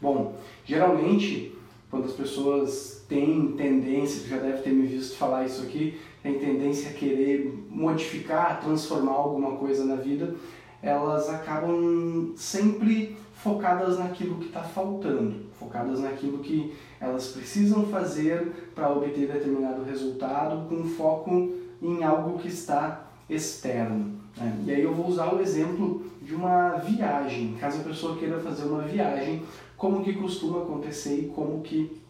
Bom, geralmente, quando as pessoas têm tendência, já deve ter me visto falar isso aqui, tem tendência a querer modificar, transformar alguma coisa na vida, elas acabam sempre focadas naquilo que está faltando, focadas naquilo que elas precisam fazer para obter determinado resultado, com foco em algo que está externo. Né? E aí eu vou usar o exemplo de uma viagem, caso a pessoa queira fazer uma viagem, como que costuma acontecer e como que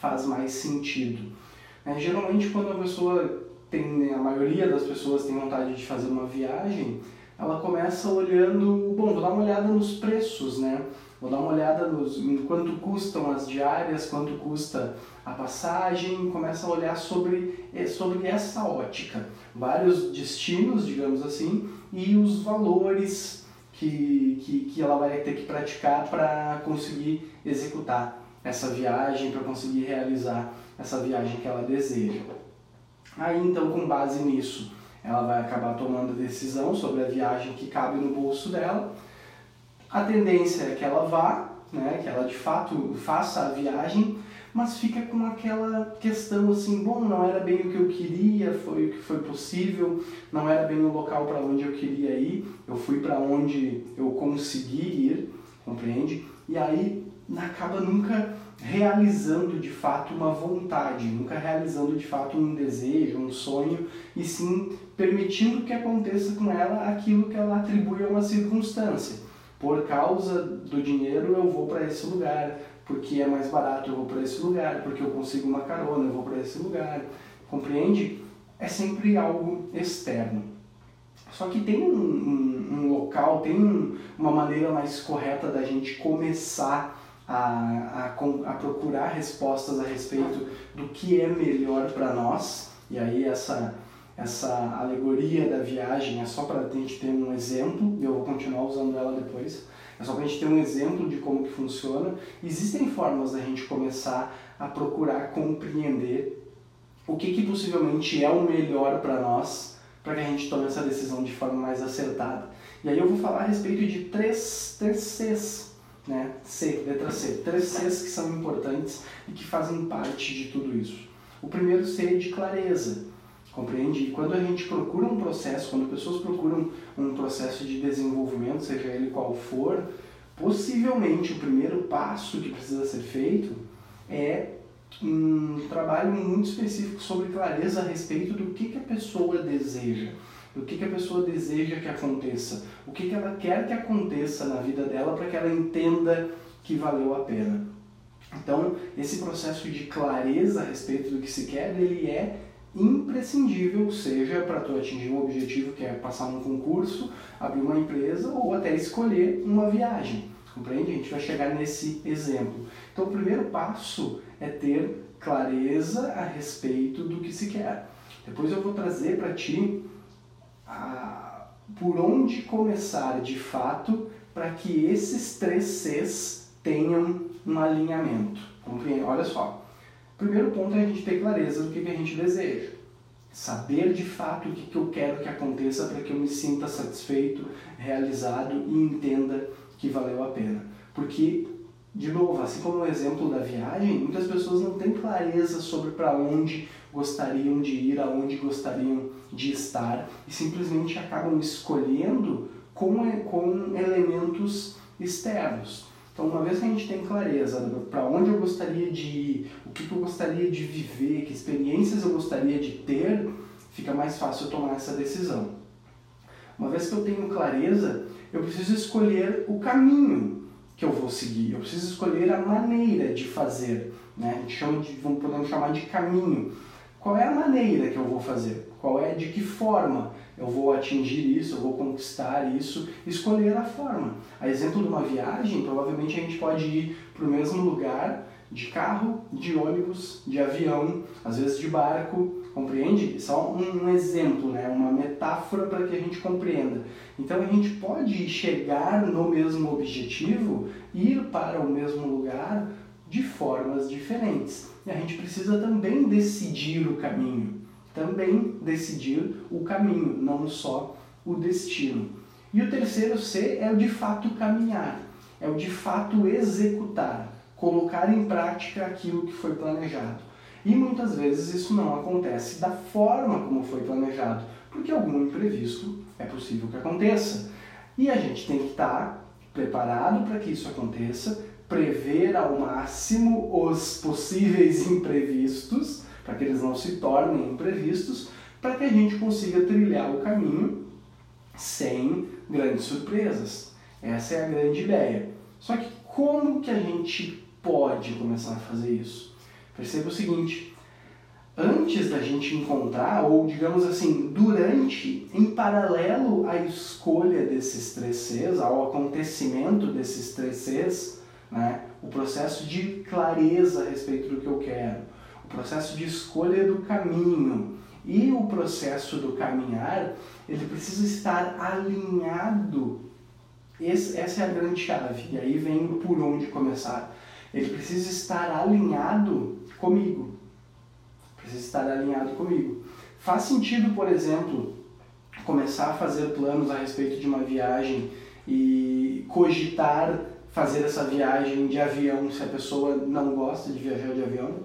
faz mais sentido. É, geralmente quando a pessoa tem, a maioria das pessoas tem vontade de fazer uma viagem, ela começa olhando, bom, vou dar uma olhada nos preços, né? Vou dar uma olhada nos, em quanto custam as diárias, quanto custa a passagem, começa a olhar sobre, eh, sobre essa ótica. Vários destinos, digamos assim, e os valores que, que, que ela vai ter que praticar para conseguir executar essa viagem, para conseguir realizar essa viagem que ela deseja. Aí então, com base nisso, ela vai acabar tomando a decisão sobre a viagem que cabe no bolso dela. A tendência é que ela vá, né, que ela de fato faça a viagem, mas fica com aquela questão assim, bom, não era bem o que eu queria, foi o que foi possível, não era bem o local para onde eu queria ir, eu fui para onde eu consegui ir, compreende? E aí acaba nunca realizando de fato uma vontade, nunca realizando de fato um desejo, um sonho, e sim permitindo que aconteça com ela aquilo que ela atribui a uma circunstância. Por causa do dinheiro eu vou para esse lugar, porque é mais barato eu vou para esse lugar, porque eu consigo uma carona eu vou para esse lugar. Compreende? É sempre algo externo. Só que tem um, um, um local, tem um, uma maneira mais correta da gente começar a, a, a procurar respostas a respeito do que é melhor para nós. E aí essa, essa alegoria da viagem é só para a gente ter um exemplo, e eu vou continuar usando ela depois. É só para a gente ter um exemplo de como que funciona. Existem formas da gente começar a procurar compreender o que, que possivelmente é o melhor para nós, para que a gente tome essa decisão de forma mais acertada. E aí eu vou falar a respeito de três, três Cs né? C, letra C. Três Cs que são importantes e que fazem parte de tudo isso. O primeiro C é de clareza. Compreende? E quando a gente procura um processo, quando pessoas procuram um processo de desenvolvimento, seja ele qual for, possivelmente o primeiro passo que precisa ser feito é um trabalho muito específico sobre clareza a respeito do que, que a pessoa deseja o que, que a pessoa deseja que aconteça, o que, que ela quer que aconteça na vida dela para que ela entenda que valeu a pena. Então, esse processo de clareza a respeito do que se quer, ele é imprescindível, seja para tu atingir um objetivo que é passar num concurso, abrir uma empresa ou até escolher uma viagem. Compreende? A gente vai chegar nesse exemplo. Então, o primeiro passo é ter clareza a respeito do que se quer. Depois eu vou trazer para ti a, por onde começar de fato para que esses três Cs tenham um alinhamento. Compreende? Olha só. Primeiro ponto é a gente ter clareza do que, que a gente deseja. Saber de fato o que, que eu quero que aconteça para que eu me sinta satisfeito, realizado e entenda que valeu a pena. Porque, de novo, assim como no exemplo da viagem, muitas pessoas não têm clareza sobre para onde gostariam de ir, aonde gostariam de estar e simplesmente acabam escolhendo com, com elementos externos. Então, uma vez que a gente tem clareza para onde eu gostaria de ir, o que, que eu gostaria de viver, que experiências eu gostaria de ter, fica mais fácil tomar essa decisão. Uma vez que eu tenho clareza, eu preciso escolher o caminho que eu vou seguir, eu preciso escolher a maneira de fazer. Né? A gente chama de, podemos chamar de caminho. Qual é a maneira que eu vou fazer? Qual é de que forma eu vou atingir isso, eu vou conquistar isso? Escolher a forma. A exemplo de uma viagem, provavelmente a gente pode ir para o mesmo lugar de carro, de ônibus, de avião, às vezes de barco, compreende? Só um, exemplo, né? uma metáfora para que a gente compreenda. Então a gente pode chegar no mesmo objetivo, ir para o mesmo lugar de formas diferentes. E a gente precisa também decidir o caminho, também decidir o caminho, não só o destino. E o terceiro C é o de fato caminhar. é o de fato executar, colocar em prática aquilo que foi planejado. E muitas vezes isso não acontece da forma como foi planejado, porque algum imprevisto é possível que aconteça. E a gente tem que estar preparado para que isso aconteça, prever ao máximo os possíveis imprevistos, para que eles não se tornem imprevistos, para que a gente consiga trilhar o caminho sem grandes surpresas. Essa é a grande ideia. Só que como que a gente pode começar a fazer isso? Perceba o seguinte, antes da gente encontrar, ou digamos assim, durante, em paralelo à escolha desses três Cs, ao acontecimento desses três Cs, né, o processo de clareza a respeito do que eu quero, o processo de escolha do caminho e o processo do caminhar, ele precisa estar alinhado. Esse, essa é a grande chave, e aí vem por onde começar. Ele precisa estar alinhado comigo. Precisa estar alinhado comigo. Faz sentido, por exemplo, começar a fazer planos a respeito de uma viagem e cogitar fazer essa viagem de avião se a pessoa não gosta de viajar de avião?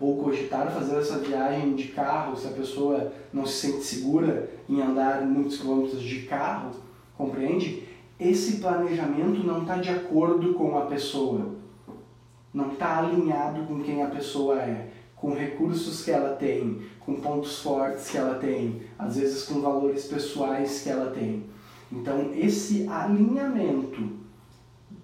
Ou cogitar fazer essa viagem de carro se a pessoa não se sente segura em andar muitos quilômetros de carro? Compreende? Esse planejamento não está de acordo com a pessoa, não está alinhado com quem a pessoa é, com recursos que ela tem, com pontos fortes que ela tem, às vezes com valores pessoais que ela tem. Então, esse alinhamento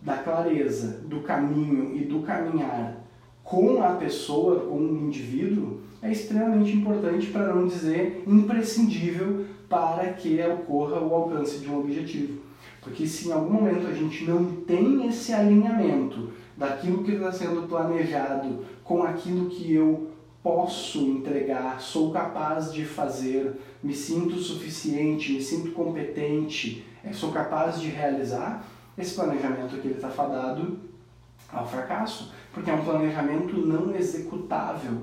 da clareza do caminho e do caminhar com a pessoa, com o indivíduo, é extremamente importante, para não dizer imprescindível, para que ocorra o alcance de um objetivo. Porque se em algum momento a gente não tem esse alinhamento daquilo que está sendo planejado com aquilo que eu posso entregar, sou capaz de fazer, me sinto suficiente, me sinto competente, eh, sou capaz de realizar, esse planejamento aqui está fadado ao fracasso, porque é um planejamento não executável.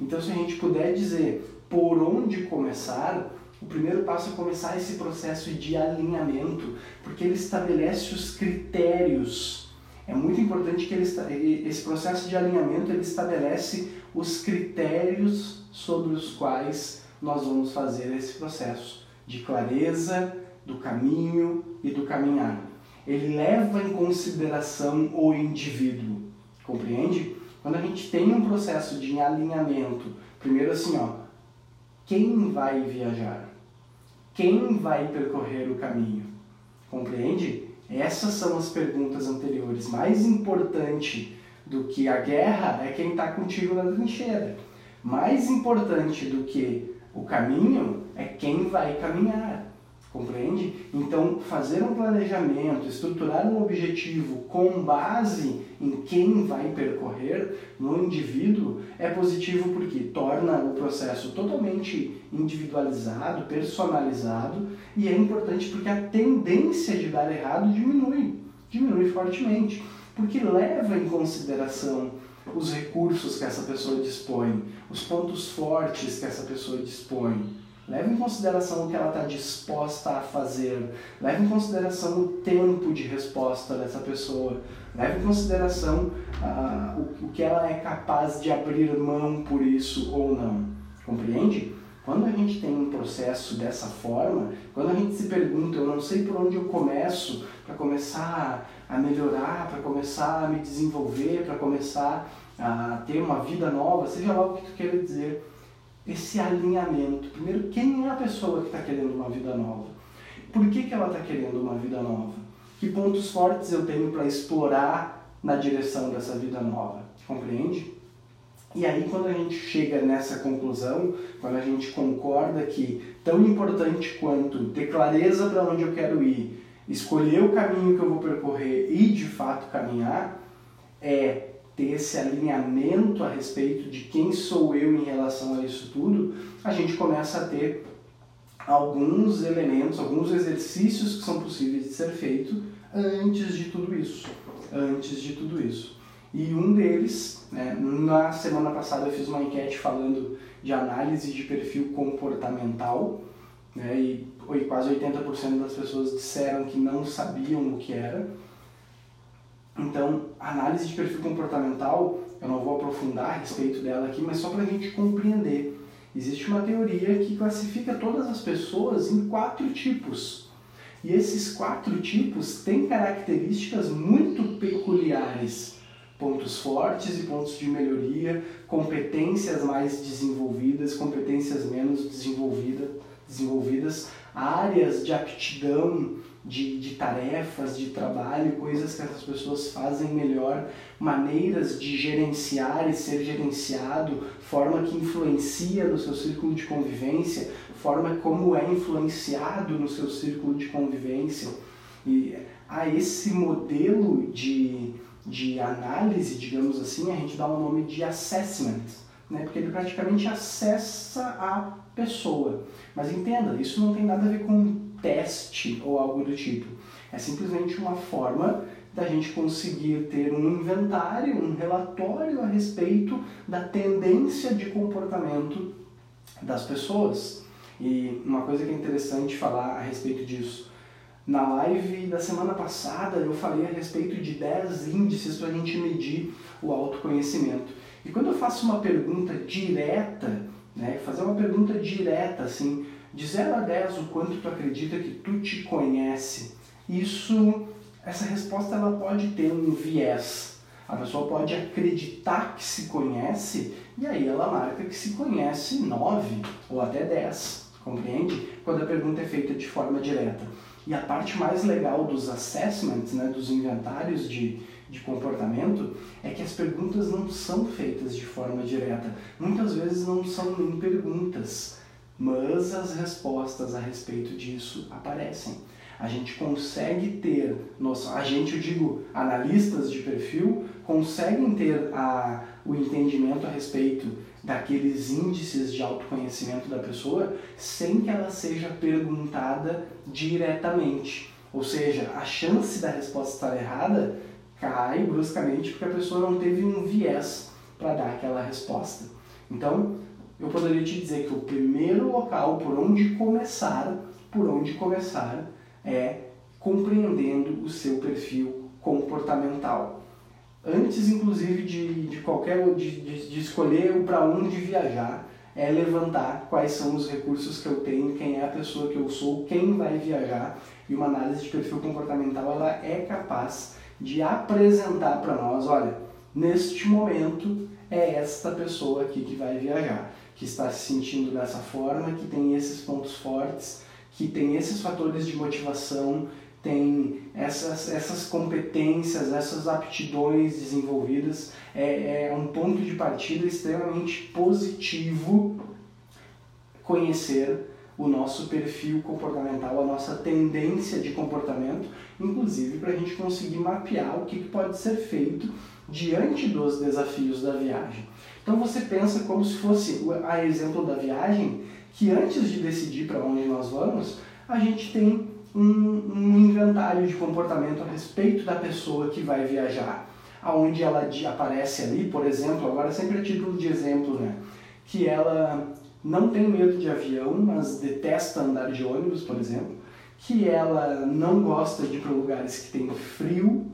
Então, se a gente puder dizer por onde começar, o primeiro passo é começar esse processo de alinhamento, porque ele estabelece os critérios. É muito importante que ele, esse processo de alinhamento ele estabelece os critérios sobre os quais nós vamos fazer esse processo de clareza do caminho e do caminhar ele leva em consideração o indivíduo, compreende? Quando a gente tem um processo de alinhamento, primeiro assim, ó, quem vai viajar? Quem vai percorrer o caminho? Compreende? Essas são as perguntas anteriores. Mais importante do que a guerra é quem está contigo na trincheira. Mais importante do que o caminho é quem vai caminhar. Compreende? Então, fazer um planejamento, estruturar um objetivo com base em quem vai percorrer no indivíduo é positivo porque torna o processo totalmente individualizado, personalizado e é importante porque a tendência de dar errado diminui, diminui fortemente, porque leva em consideração os recursos que essa pessoa dispõe, os pontos fortes que essa pessoa dispõe Leve em consideração o que ela está disposta a fazer. Leve em consideração o tempo de resposta dessa pessoa. Leve em consideração uh, o, o que ela é capaz de abrir mão por isso ou não. Compreende? Quando a gente tem um processo dessa forma, quando a gente se pergunta, eu não sei por onde eu começo para começar a melhorar, para começar a me desenvolver, para começar a ter uma vida nova, seja lá o que tu queira dizer esse alinhamento. Primeiro, quem é a pessoa que está querendo uma vida nova? Por que, que ela está querendo uma vida nova? Que pontos fortes eu tenho para explorar na direção dessa vida nova? Compreende? E aí, quando a gente chega nessa conclusão, quando a gente concorda que tão importante quanto ter clareza para onde eu quero ir, escolher o caminho que eu vou percorrer e de fato caminhar, é ter esse alinhamento a respeito de quem sou eu em relação a isso tudo, a gente começa a ter alguns elementos, alguns exercícios que são possíveis de ser feito antes de tudo isso. Antes de tudo isso. E um deles, né, na semana passada eu fiz uma enquete falando de análise de perfil comportamental, né, e quase 80% das pessoas disseram que não sabiam o que era. Então, análise de perfil comportamental, eu não vou aprofundar a respeito dela aqui, mas só para a gente compreender. Existe uma teoria que classifica todas as pessoas em quatro tipos. E esses quatro tipos têm características muito peculiares. Pontos fortes e pontos de melhoria, competências mais desenvolvidas, competências menos desenvolvida, desenvolvidas, áreas de aptidão de, de tarefas, de trabalho, coisas que essas pessoas fazem melhor, maneiras de gerenciar e ser gerenciado, forma que influencia no seu círculo de convivência, forma como é influenciado no seu círculo de convivência. E a esse modelo de, de análise, digamos assim, a gente dá o um nome de assessment, né? porque ele praticamente acessa a pessoa. Mas entenda, isso não tem nada a ver com teste ou algo do tipo. É simplesmente uma forma da gente conseguir ter um inventário, um relatório a respeito da tendência de comportamento das pessoas. E uma coisa que é interessante falar a respeito disso. Na live da semana passada eu falei a respeito de 10 índices para a gente medir o autoconhecimento. E quando eu faço uma pergunta direta, né, fazer uma pergunta direta assim, de 0 a 10, o quanto tu acredita que tu te conhece, isso, essa resposta ela pode ter um viés. A pessoa pode acreditar que se conhece e aí ela marca que se conhece 9 ou até 10, compreende? Quando a pergunta é feita de forma direta. E a parte mais legal dos assessments, né, dos inventários de, de comportamento, é que as perguntas não são feitas de forma direta. Muitas vezes não são nem perguntas mas as respostas a respeito disso aparecem. A gente consegue ter, nossa, a gente, eu digo, analistas de perfil, conseguem ter a, o entendimento a respeito daqueles índices de autoconhecimento da pessoa sem que ela seja perguntada diretamente. Ou seja, a chance da resposta estar errada cai bruscamente porque a pessoa não teve um viés para dar aquela resposta. Então, eu poderia te dizer que o primeiro local por onde começar, por onde começar, é compreendendo o seu perfil comportamental. Antes, inclusive, de, de qualquer de, de, de escolher para onde viajar, é levantar quais são os recursos que eu tenho, quem é a pessoa que eu sou, quem vai viajar. E uma análise de perfil comportamental ela é capaz de apresentar para nós, olha, neste momento é esta pessoa aqui que vai viajar que está se sentindo dessa forma, que tem esses pontos fortes, que tem esses fatores de motivação, tem essas, essas competências, essas aptidões desenvolvidas. É, é um ponto de partida extremamente positivo conhecer o nosso perfil comportamental, a nossa tendência de comportamento, inclusive para a gente conseguir mapear o que, que pode ser feito diante dos desafios da viagem. Então você pensa como se fosse a exemplo da viagem, que antes de decidir para onde nós vamos, a gente tem um, um, inventário de comportamento a respeito da pessoa que vai viajar, aonde ela aparece ali, por exemplo, agora sempre a título de exemplo, né, que ela não tem medo de avião, mas detesta andar de ônibus, por exemplo, que ela não gosta de ir para lugares que tem frio,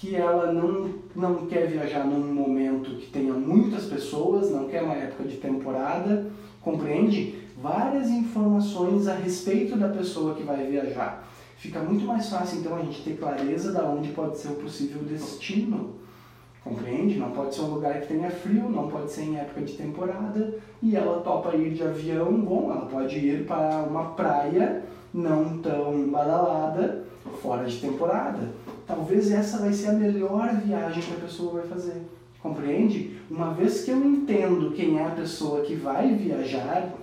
que ela não, não quer viajar num momento que tenha muitas pessoas, não quer uma época de temporada, compreende? Várias informações a respeito da pessoa que vai viajar. Fica muito mais fácil então a gente ter clareza da onde pode ser o possível destino. Compreende? Não pode ser um lugar que tenha frio, não pode ser em época de temporada, e ela topa ir de avião, bom, ela pode ir para uma praia não tão badalada, fora de temporada talvez essa vai ser a melhor viagem que a pessoa vai fazer. Compreende? Uma vez que eu entendo quem é a pessoa que vai viajar,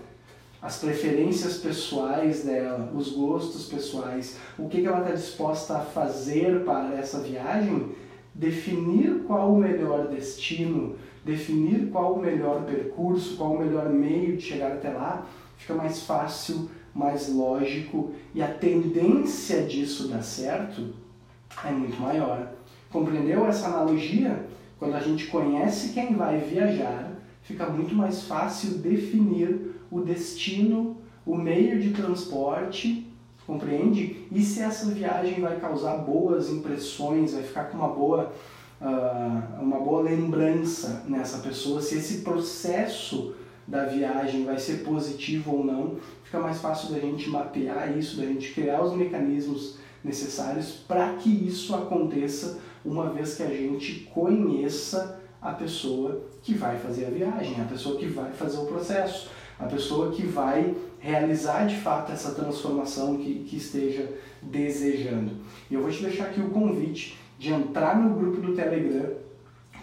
as preferências pessoais dela, os gostos pessoais, o que, ela está disposta a fazer para essa viagem, definir qual o melhor destino, definir qual o melhor percurso, qual o melhor meio de chegar até lá, fica mais fácil, mais lógico e a tendência disso dar certo é muito maior. Compreendeu essa analogia? Quando a gente conhece quem vai viajar, fica muito mais fácil definir o destino, o meio de transporte compreende? E se essa viagem vai causar boas impressões, vai ficar com uma boa, uh, uma boa lembrança nessa pessoa, se esse processo da viagem vai ser positivo ou não, fica mais fácil da gente mapear isso, da gente criar os mecanismos necessários para que isso aconteça uma vez que a gente conheça a pessoa que vai fazer a viagem, a pessoa que vai fazer o processo, a pessoa que vai realizar de fato essa transformação que, que esteja desejando. E eu vou te deixar aqui o convite de entrar no grupo do Telegram,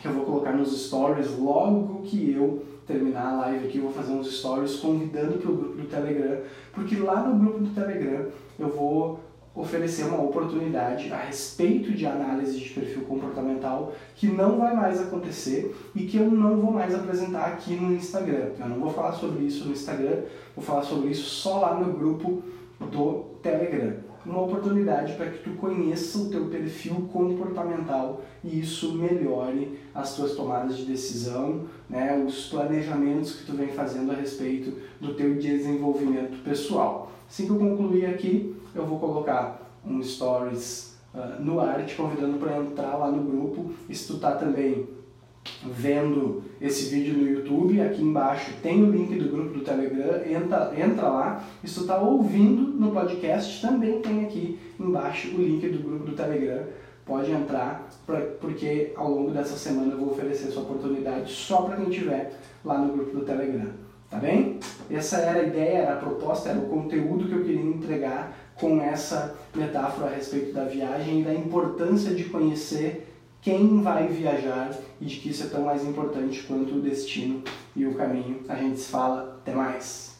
que eu vou colocar nos stories logo que eu terminar a live aqui, eu vou fazer uns stories convidando para o grupo do Telegram, porque lá no grupo do Telegram eu vou oferecer uma oportunidade a respeito de análise de perfil comportamental que não vai mais acontecer e que eu não vou mais apresentar aqui no Instagram. Eu não vou falar sobre isso no Instagram, vou falar sobre isso só lá no grupo do Telegram. Uma oportunidade para que tu conheça o teu perfil comportamental e isso melhore as tuas tomadas de decisão, né, os planejamentos que tu vem fazendo a respeito do teu desenvolvimento pessoal. Assim que eu concluir aqui, eu vou colocar um stories uh, no ar te convidando para entrar lá no grupo. E se tu tá também vendo esse vídeo no YouTube, aqui embaixo tem o link do grupo do Telegram, entra, entra lá. E se tu tá ouvindo no podcast, também tem aqui embaixo o link do grupo do Telegram. Pode entrar, pra, porque ao longo dessa semana eu vou oferecer essa oportunidade só para quem estiver lá no grupo do Telegram. Tá bem? Essa era a ideia, era a proposta, era o conteúdo que eu queria entregar com essa metáfora a respeito da viagem e da importância de conhecer quem vai viajar e de que isso é tão mais importante quanto o destino e o caminho. A gente se fala, até mais!